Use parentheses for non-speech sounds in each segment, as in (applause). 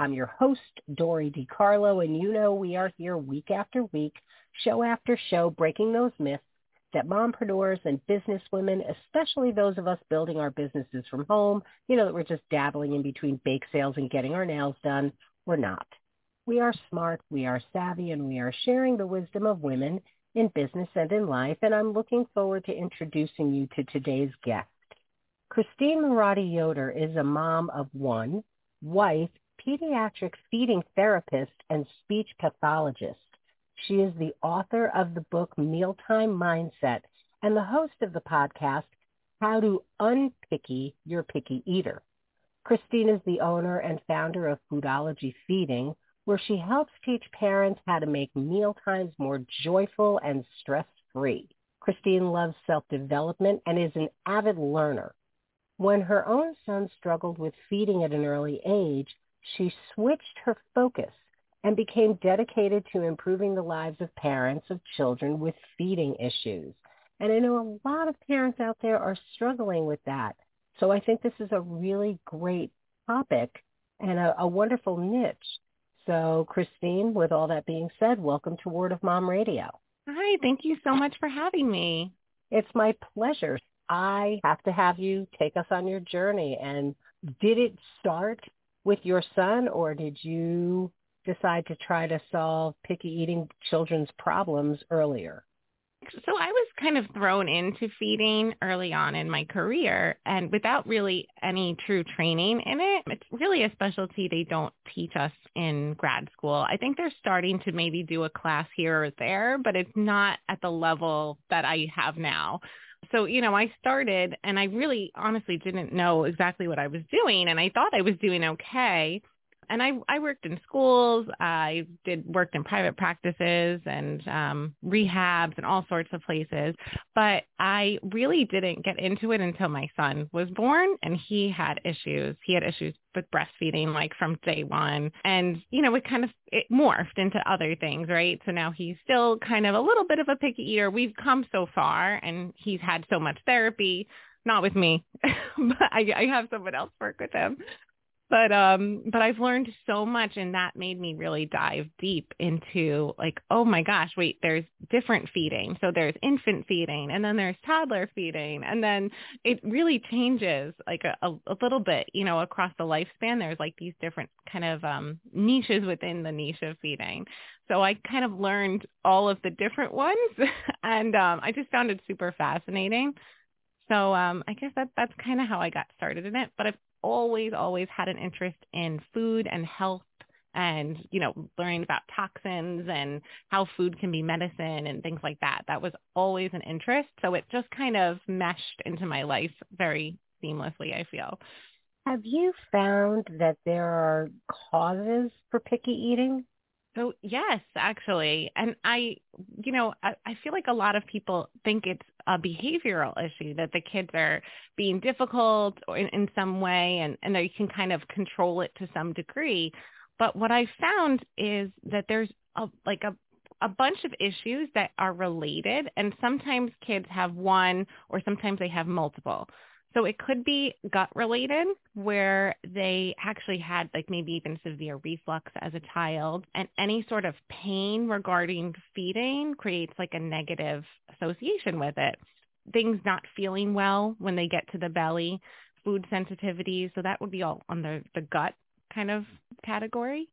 I'm your host, Dori DeCarlo, and you know we are here week after week, show after show, breaking those myths that mompreneurs and businesswomen, especially those of us building our businesses from home, you know, that we're just dabbling in between bake sales and getting our nails done, we're not. We are smart, we are savvy, and we are sharing the wisdom of women in business and in life, and I'm looking forward to introducing you to today's guest. Christine Miroddi Yoder is a mom of one, wife, pediatric feeding therapist, and speech pathologist. She is the author of the book Mealtime Mindset and the host of the podcast How to Unpicky Your Picky Eater. Christine is the owner and founder of Foodology Feeding, where she helps teach parents how to make meal times more joyful and stress-free. Christine loves self-development and is an avid learner. When her own son struggled with feeding at an early age, she switched her focus and became dedicated to improving the lives of parents of children with feeding issues. And I know a lot of parents out there are struggling with that. So I think this is a really great topic and a, a wonderful niche. So Christine, with all that being said, welcome to Word of Mom Radio. Hi, thank you so much for having me. It's my pleasure. I have to have you take us on your journey. And did it start with your son or did you decide to try to solve picky eating children's problems earlier? So I was kind of thrown into feeding early on in my career and without really any true training in it. It's really a specialty they don't teach us in grad school. I think they're starting to maybe do a class here or there, but it's not at the level that I have now. So, you know, I started and I really honestly didn't know exactly what I was doing and I thought I was doing okay and I I worked in schools. I did worked in private practices and um, rehabs and all sorts of places. But I really didn't get into it until my son was born, and he had issues. He had issues with breastfeeding like from day one, and you know it kind of it morphed into other things, right? So now he's still kind of a little bit of a picky eater. We've come so far, and he's had so much therapy not with me, (laughs) but I, I have someone else work with him but um but I've learned so much and that made me really dive deep into like oh my gosh wait there's different feeding. So there's infant feeding and then there's toddler feeding and then it really changes like a, a, little bit you know across the lifespan. There's like these different kind of um niches within the niche of feeding. So I kind of learned all of the different ones (laughs) and um I just found it super fascinating. So um, I guess that that's kind of how I got started in it. But I've always, always had an interest in food and health and, you know, learning about toxins and how food can be medicine and things like that. That was always an interest. So it just kind of meshed into my life very seamlessly, I feel. Have you found that there are causes for picky eating? So yes, actually. And I, you know, I, I feel like a lot of people think it's a behavioral issue that the kids are being difficult or in, in some way and, and they can kind of control it to some degree. But what I found is that there's a, like a, a bunch of issues that are related and sometimes kids have one or sometimes they have multiple. So it could be gut related where they actually had like maybe even severe reflux as a child and any sort of pain regarding feeding creates like a negative association with it. Things not feeling well when they get to the belly, food sensitivity. So that would be all on the, the gut kind of category.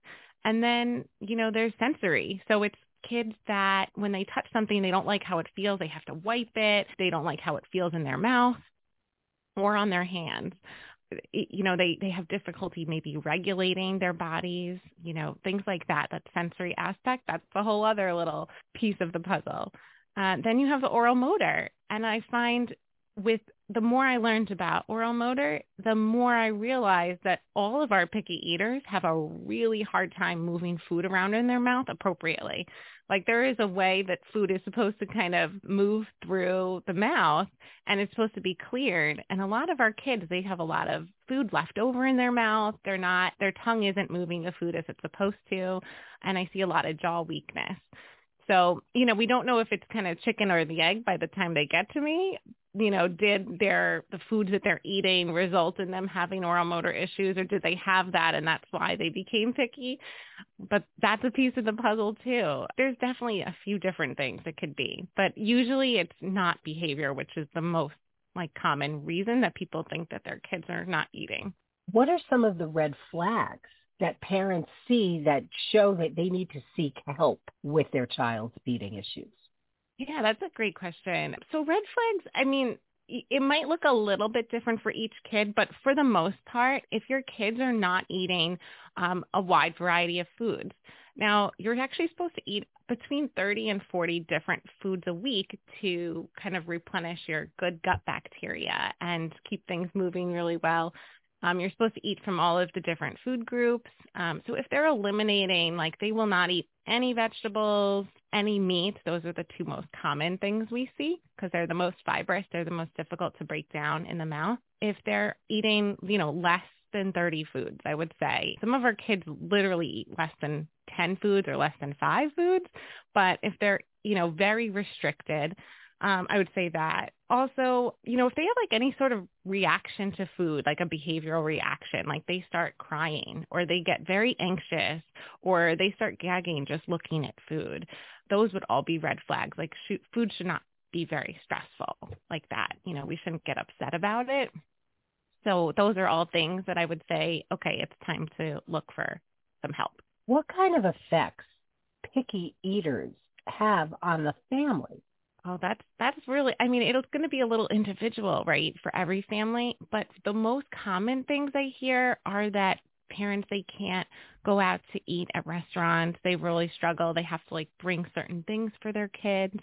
And then, you know, there's sensory. So it's kids that when they touch something, they don't like how it feels. They have to wipe it. They don't like how it feels in their mouth or on their hands you know they they have difficulty maybe regulating their bodies you know things like that that sensory aspect that's a whole other little piece of the puzzle uh, then you have the oral motor and i find with the more I learned about oral motor, the more I realized that all of our picky eaters have a really hard time moving food around in their mouth appropriately. Like there is a way that food is supposed to kind of move through the mouth and it's supposed to be cleared. And a lot of our kids, they have a lot of food left over in their mouth. They're not, their tongue isn't moving the food as it's supposed to. And I see a lot of jaw weakness. So, you know, we don't know if it's kind of chicken or the egg by the time they get to me, you know, did their the foods that they're eating result in them having oral motor issues or did they have that and that's why they became picky? But that's a piece of the puzzle too. There's definitely a few different things it could be, but usually it's not behavior, which is the most like common reason that people think that their kids are not eating. What are some of the red flags that parents see that show that they need to seek help with their child's feeding issues? Yeah, that's a great question. So red flags, I mean, it might look a little bit different for each kid, but for the most part, if your kids are not eating um, a wide variety of foods, now you're actually supposed to eat between 30 and 40 different foods a week to kind of replenish your good gut bacteria and keep things moving really well. Um, you're supposed to eat from all of the different food groups. Um, so if they're eliminating, like they will not eat any vegetables, any meat, those are the two most common things we see because they're the most fibrous. They're the most difficult to break down in the mouth. If they're eating, you know, less than 30 foods, I would say. Some of our kids literally eat less than 10 foods or less than five foods. But if they're, you know, very restricted, um, I would say that. Also, you know, if they have like any sort of reaction to food, like a behavioral reaction, like they start crying or they get very anxious or they start gagging just looking at food, those would all be red flags. Like shoot, food should not be very stressful like that. You know, we shouldn't get upset about it. So those are all things that I would say, okay, it's time to look for some help. What kind of effects picky eaters have on the family? Oh, that's that's really. I mean, it's going to be a little individual, right, for every family. But the most common things I hear are that parents they can't go out to eat at restaurants. They really struggle. They have to like bring certain things for their kids.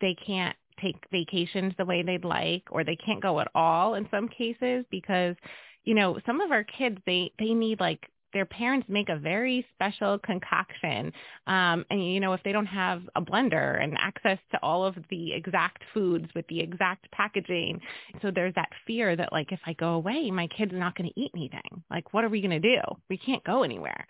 They can't take vacations the way they'd like, or they can't go at all in some cases because you know some of our kids they they need like their parents make a very special concoction. Um, and you know, if they don't have a blender and access to all of the exact foods with the exact packaging, so there's that fear that like if I go away, my kid's not going to eat anything. Like, what are we going to do? We can't go anywhere.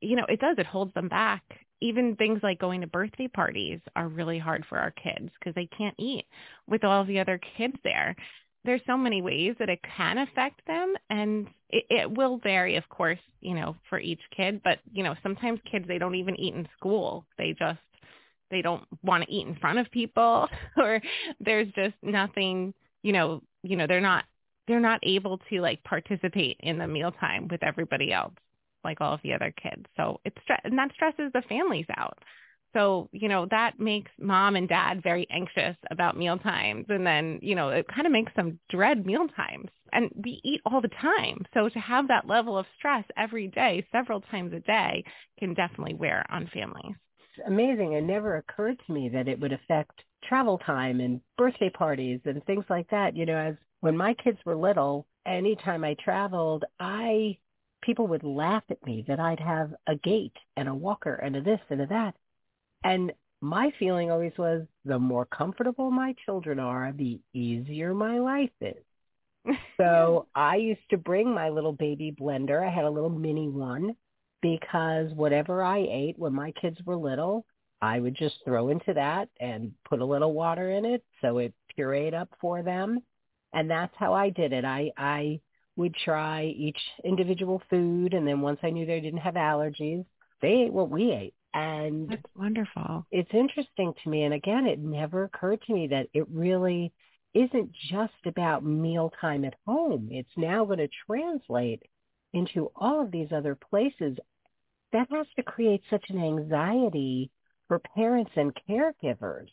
You know, it does. It holds them back. Even things like going to birthday parties are really hard for our kids because they can't eat with all the other kids there there's so many ways that it can affect them and it, it will vary of course you know for each kid but you know sometimes kids they don't even eat in school. They just they don't want to eat in front of people (laughs) or there's just nothing you know you know they're not they're not able to like participate in the mealtime with everybody else like all of the other kids. So it's and that stresses the families out so, you know, that makes mom and dad very anxious about meal times. And then, you know, it kind of makes them dread meal times. And we eat all the time. So to have that level of stress every day, several times a day, can definitely wear on families. It's amazing. It never occurred to me that it would affect travel time and birthday parties and things like that. You know, as when my kids were little, anytime I traveled, I people would laugh at me that I'd have a gate and a walker and a this and a that. And my feeling always was the more comfortable my children are, the easier my life is. (laughs) so I used to bring my little baby blender. I had a little mini one because whatever I ate when my kids were little, I would just throw into that and put a little water in it so it pureed up for them. And that's how I did it. I, I would try each individual food and then once I knew they didn't have allergies, they ate what we ate. And That's wonderful. It's interesting to me. And again, it never occurred to me that it really isn't just about mealtime at home. It's now going to translate into all of these other places. That has to create such an anxiety for parents and caregivers.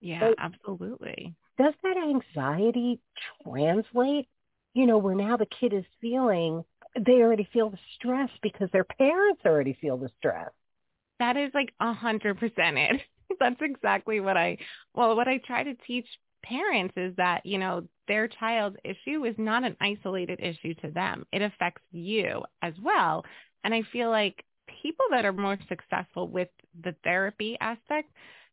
Yeah, absolutely. Does that anxiety translate, you know, where now the kid is feeling, they already feel the stress because their parents already feel the stress? That is like a hundred percent it. (laughs) That's exactly what I, well, what I try to teach parents is that, you know, their child's issue is not an isolated issue to them. It affects you as well. And I feel like people that are more successful with the therapy aspect,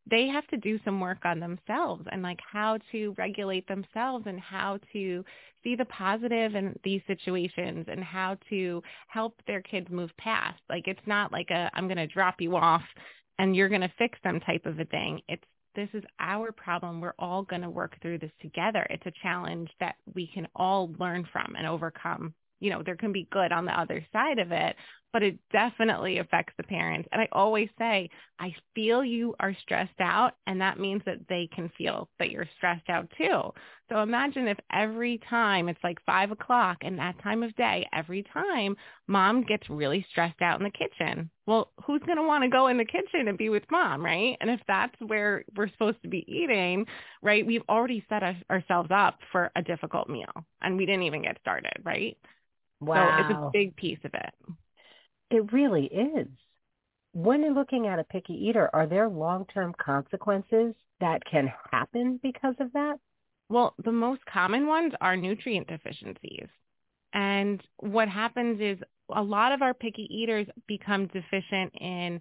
they have to do some work on themselves and like how to regulate themselves and how to see the positive in these situations and how to help their kids move past. Like it's not like a I'm going to drop you off and you're going to fix them type of a thing. It's this is our problem. We're all going to work through this together. It's a challenge that we can all learn from and overcome. You know, there can be good on the other side of it, but it definitely affects the parents. And I always say, I feel you are stressed out, and that means that they can feel that you're stressed out too. So imagine if every time it's like five o'clock and that time of day, every time mom gets really stressed out in the kitchen. Well, who's going to want to go in the kitchen and be with mom, right? And if that's where we're supposed to be eating, right, we've already set us, ourselves up for a difficult meal and we didn't even get started, right? Wow. So it's a big piece of it. It really is. When you're looking at a picky eater, are there long-term consequences that can happen because of that? Well, the most common ones are nutrient deficiencies. And what happens is a lot of our picky eaters become deficient in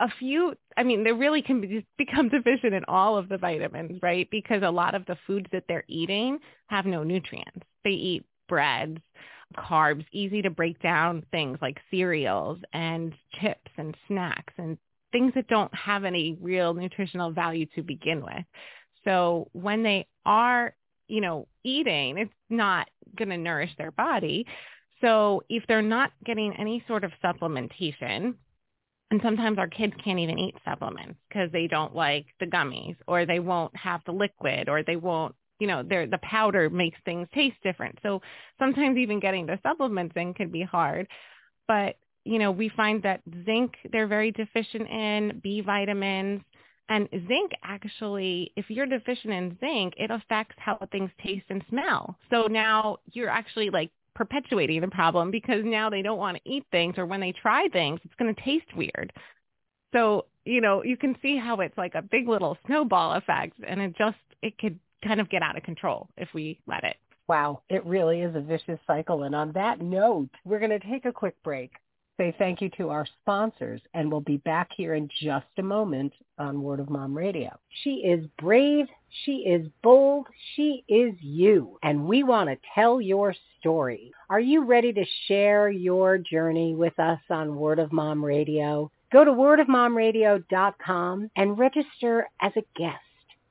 a few, I mean, they really can be, (laughs) become deficient in all of the vitamins, right? Because a lot of the foods that they're eating have no nutrients. They eat breads, carbs, easy to break down things like cereals and chips and snacks and things that don't have any real nutritional value to begin with. So when they are, you know, eating, it's not going to nourish their body. So if they're not getting any sort of supplementation, and sometimes our kids can't even eat supplements because they don't like the gummies or they won't have the liquid or they won't you know, the powder makes things taste different. So sometimes even getting the supplements in can be hard. But, you know, we find that zinc they're very deficient in, B vitamins, and zinc actually, if you're deficient in zinc, it affects how things taste and smell. So now you're actually like perpetuating the problem because now they don't want to eat things or when they try things, it's going to taste weird. So, you know, you can see how it's like a big little snowball effect and it just, it could kind of get out of control if we let it. Wow, it really is a vicious cycle. And on that note, we're going to take a quick break, say thank you to our sponsors, and we'll be back here in just a moment on Word of Mom Radio. She is brave. She is bold. She is you. And we want to tell your story. Are you ready to share your journey with us on Word of Mom Radio? Go to wordofmomradio.com and register as a guest.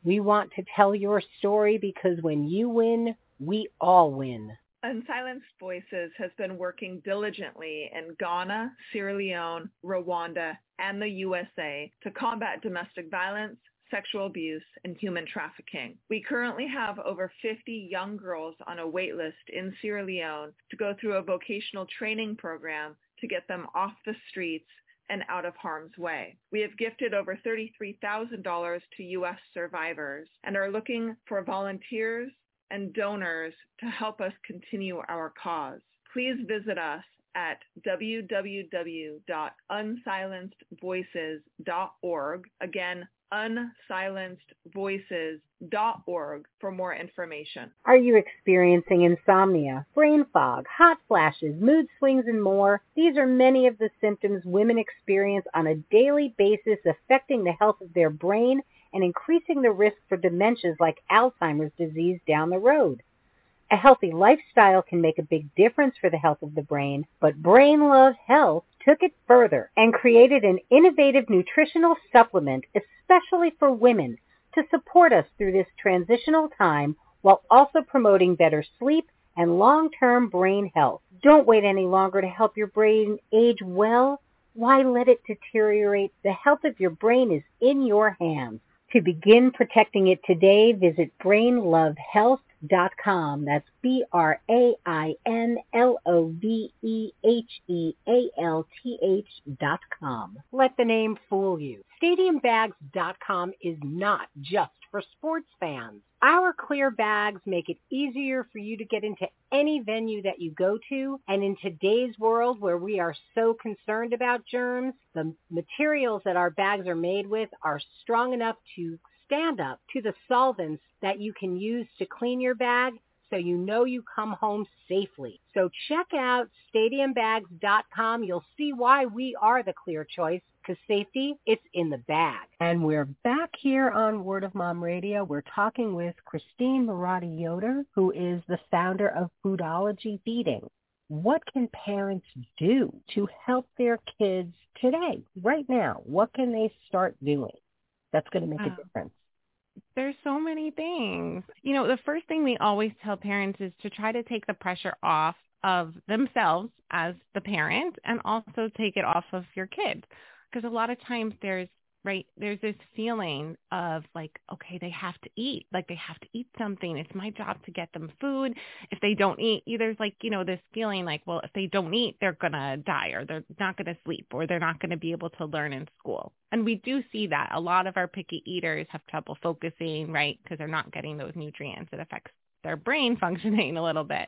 We want to tell your story because when you win, we all win. Unsilenced Voices has been working diligently in Ghana, Sierra Leone, Rwanda, and the USA to combat domestic violence, sexual abuse, and human trafficking. We currently have over 50 young girls on a waitlist in Sierra Leone to go through a vocational training program to get them off the streets and out of harm's way. We have gifted over $33,000 to U.S. survivors and are looking for volunteers and donors to help us continue our cause. Please visit us at www.unsilencedvoices.org. Again, unsilencedvoices.org for more information. Are you experiencing insomnia, brain fog, hot flashes, mood swings, and more? These are many of the symptoms women experience on a daily basis affecting the health of their brain and increasing the risk for dementias like Alzheimer's disease down the road. A healthy lifestyle can make a big difference for the health of the brain, but Brain Love Health took it further and created an innovative nutritional supplement especially for women to support us through this transitional time while also promoting better sleep and long-term brain health. Don't wait any longer to help your brain age well. Why let it deteriorate? The health of your brain is in your hands. To begin protecting it today, visit brainlovehealth.com. That's B-R-A-I-N-L-O-V-E-H-E-A-L-T-H dot com. Let the name fool you. StadiumBags.com is not just for sports fans. Our clear bags make it easier for you to get into any venue that you go to. And in today's world where we are so concerned about germs, the materials that our bags are made with are strong enough to stand up to the solvents that you can use to clean your bag so you know you come home safely. So check out stadiumbags.com. You'll see why we are the clear choice because safety, it's in the bag. And we're back here on Word of Mom Radio. We're talking with Christine Miroddi Yoder, who is the founder of Foodology Feeding. What can parents do to help their kids today, right now? What can they start doing that's going to make a difference? There's so many things. You know, the first thing we always tell parents is to try to take the pressure off of themselves as the parent and also take it off of your kids. Because a lot of times there's right? There's this feeling of like okay they have to eat like they have to eat something. It's my job to get them food. If they don't eat there's like you know this feeling like well if they don't eat they're going to die or they're not going to sleep or they're not going to be able to learn in school. And we do see that. A lot of our picky eaters have trouble focusing right because they're not getting those nutrients it affects their brain (laughs) functioning a little bit.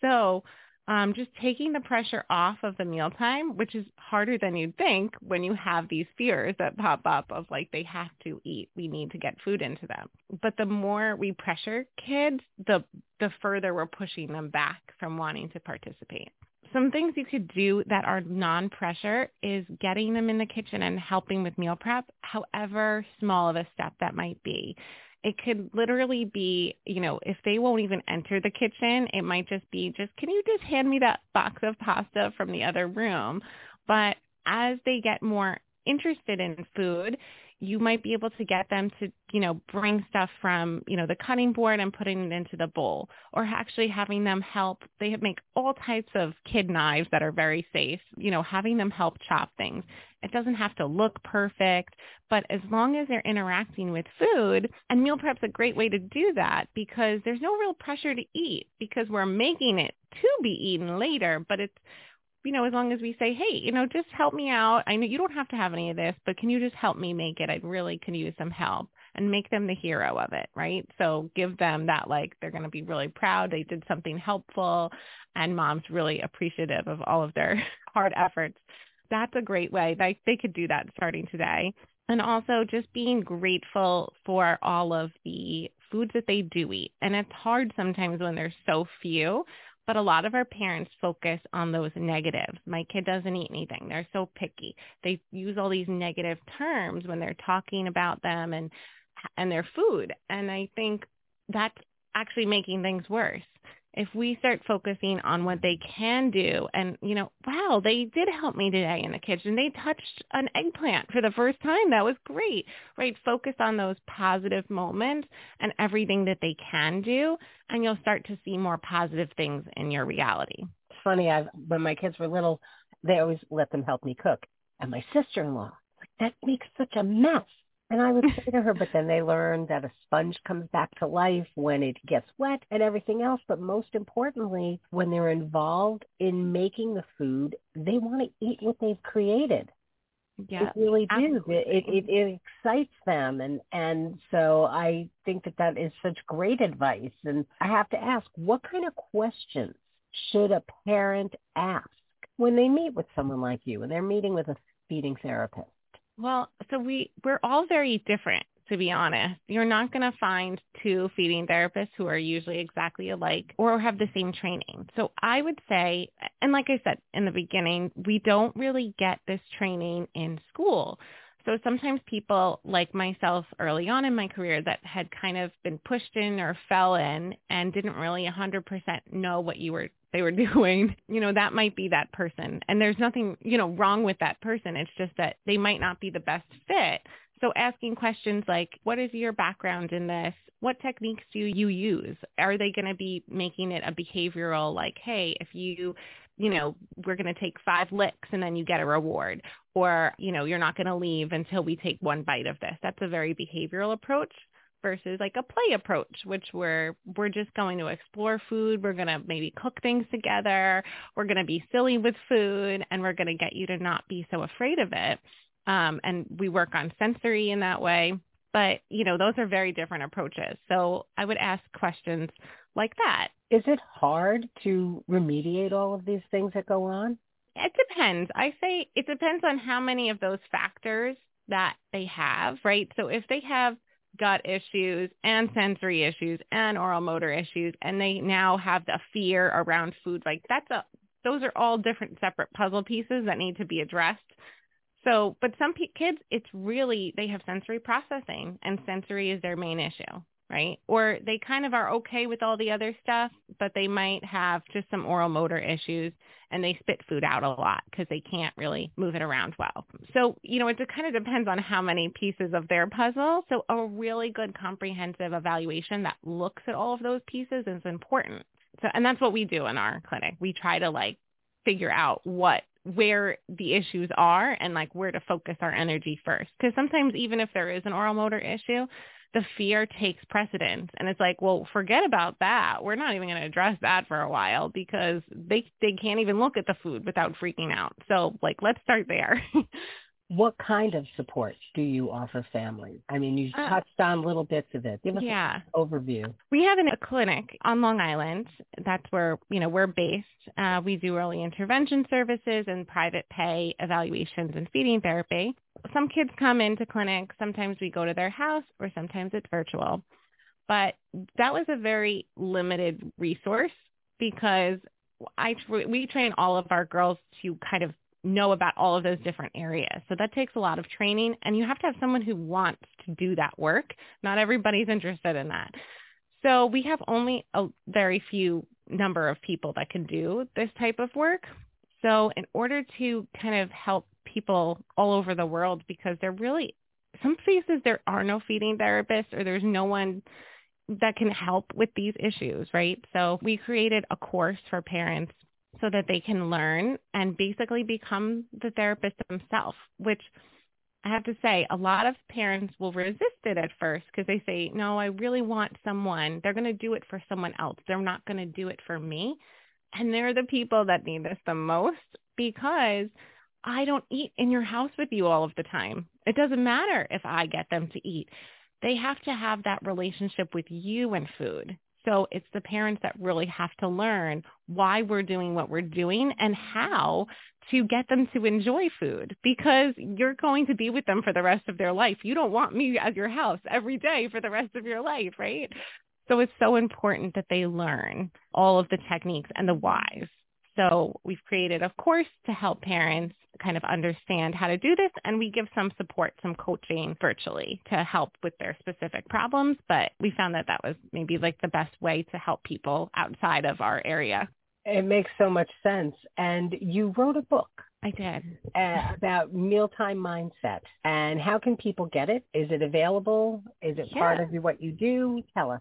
So um, just taking the pressure off of the mealtime, which is harder than you'd think when you have these fears that pop up of like they have to eat, we need to get food into them. But the more we pressure kids, the the further we're pushing them back from wanting to participate. Some things you could do that are non-pressure is getting them in the kitchen and helping with meal prep, however small of a step that might be it could literally be, you know, if they won't even enter the kitchen, it might just be just, can you just hand me that box of pasta from the other room? But as they get more interested in food, you might be able to get them to, you know, bring stuff from, you know, the cutting board and putting it into the bowl or actually having them help. They make all types of kid knives that are very safe, you know, having them help chop things. It doesn't have to look perfect, but as long as they're interacting with food, and meal prep's a great way to do that because there's no real pressure to eat because we're making it to be eaten later, but it's you know, as long as we say, hey, you know, just help me out. I know you don't have to have any of this, but can you just help me make it? I really can use some help and make them the hero of it, right? So give them that like they're going to be really proud they did something helpful and mom's really appreciative of all of their (laughs) hard efforts. That's a great way. Like they could do that starting today. And also just being grateful for all of the foods that they do eat. And it's hard sometimes when there's so few but a lot of our parents focus on those negatives. My kid doesn't eat anything. They're so picky. They use all these negative terms when they're talking about them and and their food. And I think that's actually making things worse if we start focusing on what they can do and you know wow they did help me today in the kitchen. They touched an eggplant for the first time. That was great right? Focus on those positive moments and everything that they can do and you'll start to see more positive things in your reality. It's funny i when my kids were little they always let them help me cook. And my sister-in-law like that makes such a mess and I would say to her, but then they learn that a sponge comes back to life when it gets wet and everything else. But most importantly, when they're involved in making the food, they want to eat what they've created. Yeah, they really do. It, it it excites them, and and so I think that that is such great advice. And I have to ask, what kind of questions should a parent ask when they meet with someone like you, and they're meeting with a feeding therapist? Well, so we we're all very different to be honest. You're not going to find two feeding therapists who are usually exactly alike or have the same training. So I would say, and like I said in the beginning, we don't really get this training in school. So sometimes people like myself early on in my career that had kind of been pushed in or fell in and didn't really 100% know what you were they were (laughs) doing, you know, that might be that person. And there's nothing, you know, wrong with that person. It's just that they might not be the best fit. So asking questions like, what is your background in this? What techniques do you use? Are they going to be making it a behavioral like, hey, if you, you know, we're going to take five licks and then you get a reward or, you know, you're not going to leave until we take one bite of this. That's a very behavioral approach versus like a play approach, which we're we're just going to explore food. We're going to maybe cook things together. We're going to be silly with food, and we're going to get you to not be so afraid of it. Um, and we work on sensory in that way. But you know, those are very different approaches. So I would ask questions like that. Is it hard to remediate all of these things that go on? It depends. I say it depends on how many of those factors that they have, right? So if they have gut issues and sensory issues and oral motor issues and they now have the fear around food. Like that's a those are all different separate puzzle pieces that need to be addressed. So but some p- kids it's really they have sensory processing and sensory is their main issue right or they kind of are okay with all the other stuff but they might have just some oral motor issues and they spit food out a lot because they can't really move it around well. So, you know, it kind of depends on how many pieces of their puzzle. So a really good comprehensive evaluation that looks at all of those pieces is important. So, and that's what we do in our clinic. We try to like figure out what where the issues are and like where to focus our energy first. Because sometimes even if there is an oral motor issue, the fear takes precedence and it's like well forget about that we're not even going to address that for a while because they they can't even look at the food without freaking out so like let's start there (laughs) what kind of support do you offer families? I mean, you uh, touched on little bits of it. Give us yeah. an overview. We have an, a clinic on Long Island. That's where, you know, we're based. Uh, we do early intervention services and private pay evaluations and feeding therapy. Some kids come into clinic. Sometimes we go to their house or sometimes it's virtual. But that was a very limited resource because I we train all of our girls to kind of know about all of those different areas. So that takes a lot of training and you have to have someone who wants to do that work. Not everybody's interested in that. So we have only a very few number of people that can do this type of work. So in order to kind of help people all over the world because there really some places there are no feeding therapists or there's no one that can help with these issues, right? So we created a course for parents so that they can learn and basically become the therapist themselves, which I have to say, a lot of parents will resist it at first because they say, no, I really want someone. They're going to do it for someone else. They're not going to do it for me. And they're the people that need this the most because I don't eat in your house with you all of the time. It doesn't matter if I get them to eat. They have to have that relationship with you and food. So it's the parents that really have to learn why we're doing what we're doing and how to get them to enjoy food because you're going to be with them for the rest of their life. You don't want me at your house every day for the rest of your life, right? So it's so important that they learn all of the techniques and the whys. So we've created a course to help parents kind of understand how to do this and we give some support, some coaching virtually to help with their specific problems. But we found that that was maybe like the best way to help people outside of our area. It makes so much sense. And you wrote a book. I did. Uh, about mealtime mindset. And how can people get it? Is it available? Is it yeah. part of what you do? Tell us.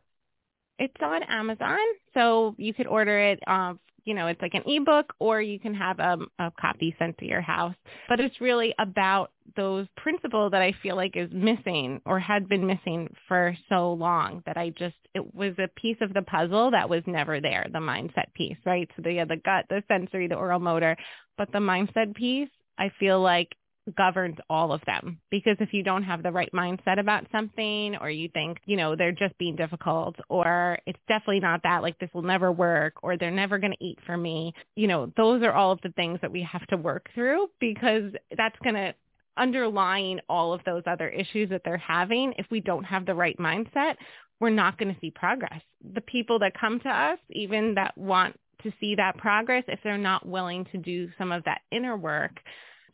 It's on Amazon, so you could order it uh, you know, it's like an ebook or you can have a, a copy sent to your house. But it's really about those principles that I feel like is missing or had been missing for so long that I just, it was a piece of the puzzle that was never there, the mindset piece, right? So the, the gut, the sensory, the oral motor, but the mindset piece, I feel like governs all of them. Because if you don't have the right mindset about something or you think, you know, they're just being difficult or it's definitely not that like this will never work or they're never going to eat for me, you know, those are all of the things that we have to work through because that's going to underlying all of those other issues that they're having. If we don't have the right mindset we're not going to see progress. The people that come to us even that want to see that progress if they're not willing to do some of that inner work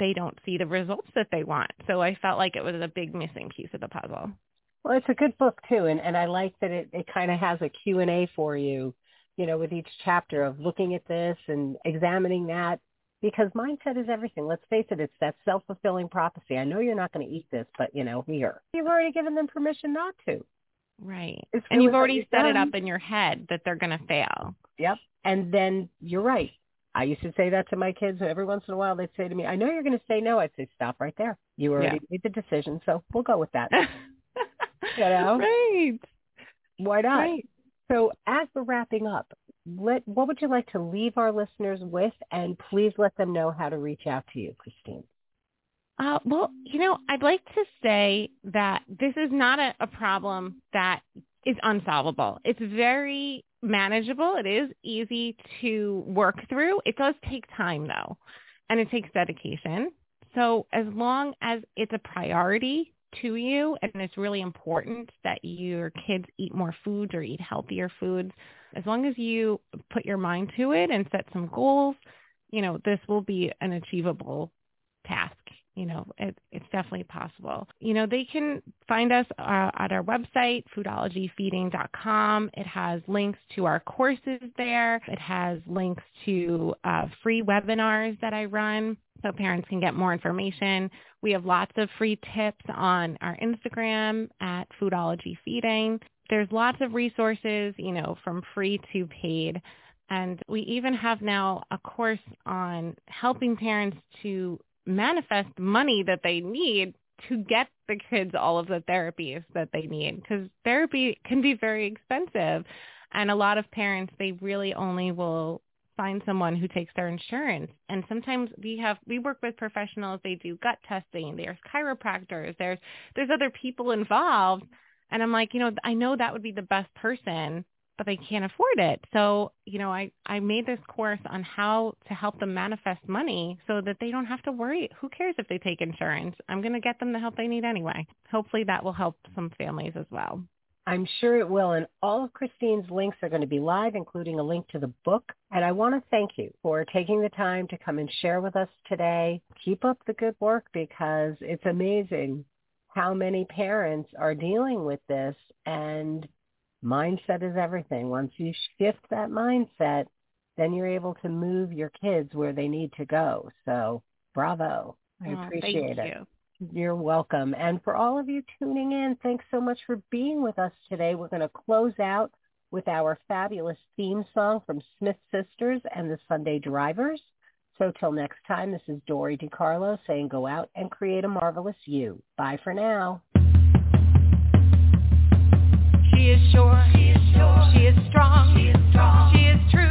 they don't see the results that they want. So I felt like it was a big missing piece of the puzzle. Well, it's a good book too, and, and I like that it, it kind of has a Q and A for you, you know, with each chapter of looking at this and examining that because mindset is everything. Let's face it, it's that self-fulfilling prophecy. I know you're not going to eat this, but you know, here. You've already given them permission not to. Right. It's and you've already set done. it up in your head that they're going to fail. Yep. And then you're right. I used to say that to my kids every once in a while. They'd say to me, "I know you're going to say no." I'd say, "Stop right there. You already yeah. made the decision, so we'll go with that." (laughs) you know, right? Why not? Right. So, as we're wrapping up, let what would you like to leave our listeners with, and please let them know how to reach out to you, Christine. Uh, well, you know, I'd like to say that this is not a, a problem that is unsolvable. It's very manageable. It is easy to work through. It does take time though, and it takes dedication. So as long as it's a priority to you and it's really important that your kids eat more foods or eat healthier foods, as long as you put your mind to it and set some goals, you know, this will be an achievable you know, it, it's definitely possible. You know, they can find us uh, at our website, foodologyfeeding.com. It has links to our courses there. It has links to uh, free webinars that I run so parents can get more information. We have lots of free tips on our Instagram at foodologyfeeding. There's lots of resources, you know, from free to paid. And we even have now a course on helping parents to manifest money that they need to get the kids all of the therapies that they need because therapy can be very expensive. And a lot of parents they really only will find someone who takes their insurance. And sometimes we have we work with professionals they do gut testing there's chiropractors there's there's other people involved. And i'm like you know i know that would be the best person but they can't afford it. So, you know, I, I made this course on how to help them manifest money so that they don't have to worry. Who cares if they take insurance? I'm going to get them the help they need anyway. Hopefully that will help some families as well. I'm sure it will. And all of Christine's links are going to be live, including a link to the book. And I want to thank you for taking the time to come and share with us today. Keep up the good work because it's amazing how many parents are dealing with this and mindset is everything. Once you shift that mindset, then you're able to move your kids where they need to go. So bravo. I oh, appreciate it. You. You're welcome. And for all of you tuning in, thanks so much for being with us today. We're going to close out with our fabulous theme song from Smith Sisters and the Sunday Drivers. So till next time, this is Dori DeCarlo saying go out and create a marvelous you. Bye for now. She is sure. She is strong. She is true.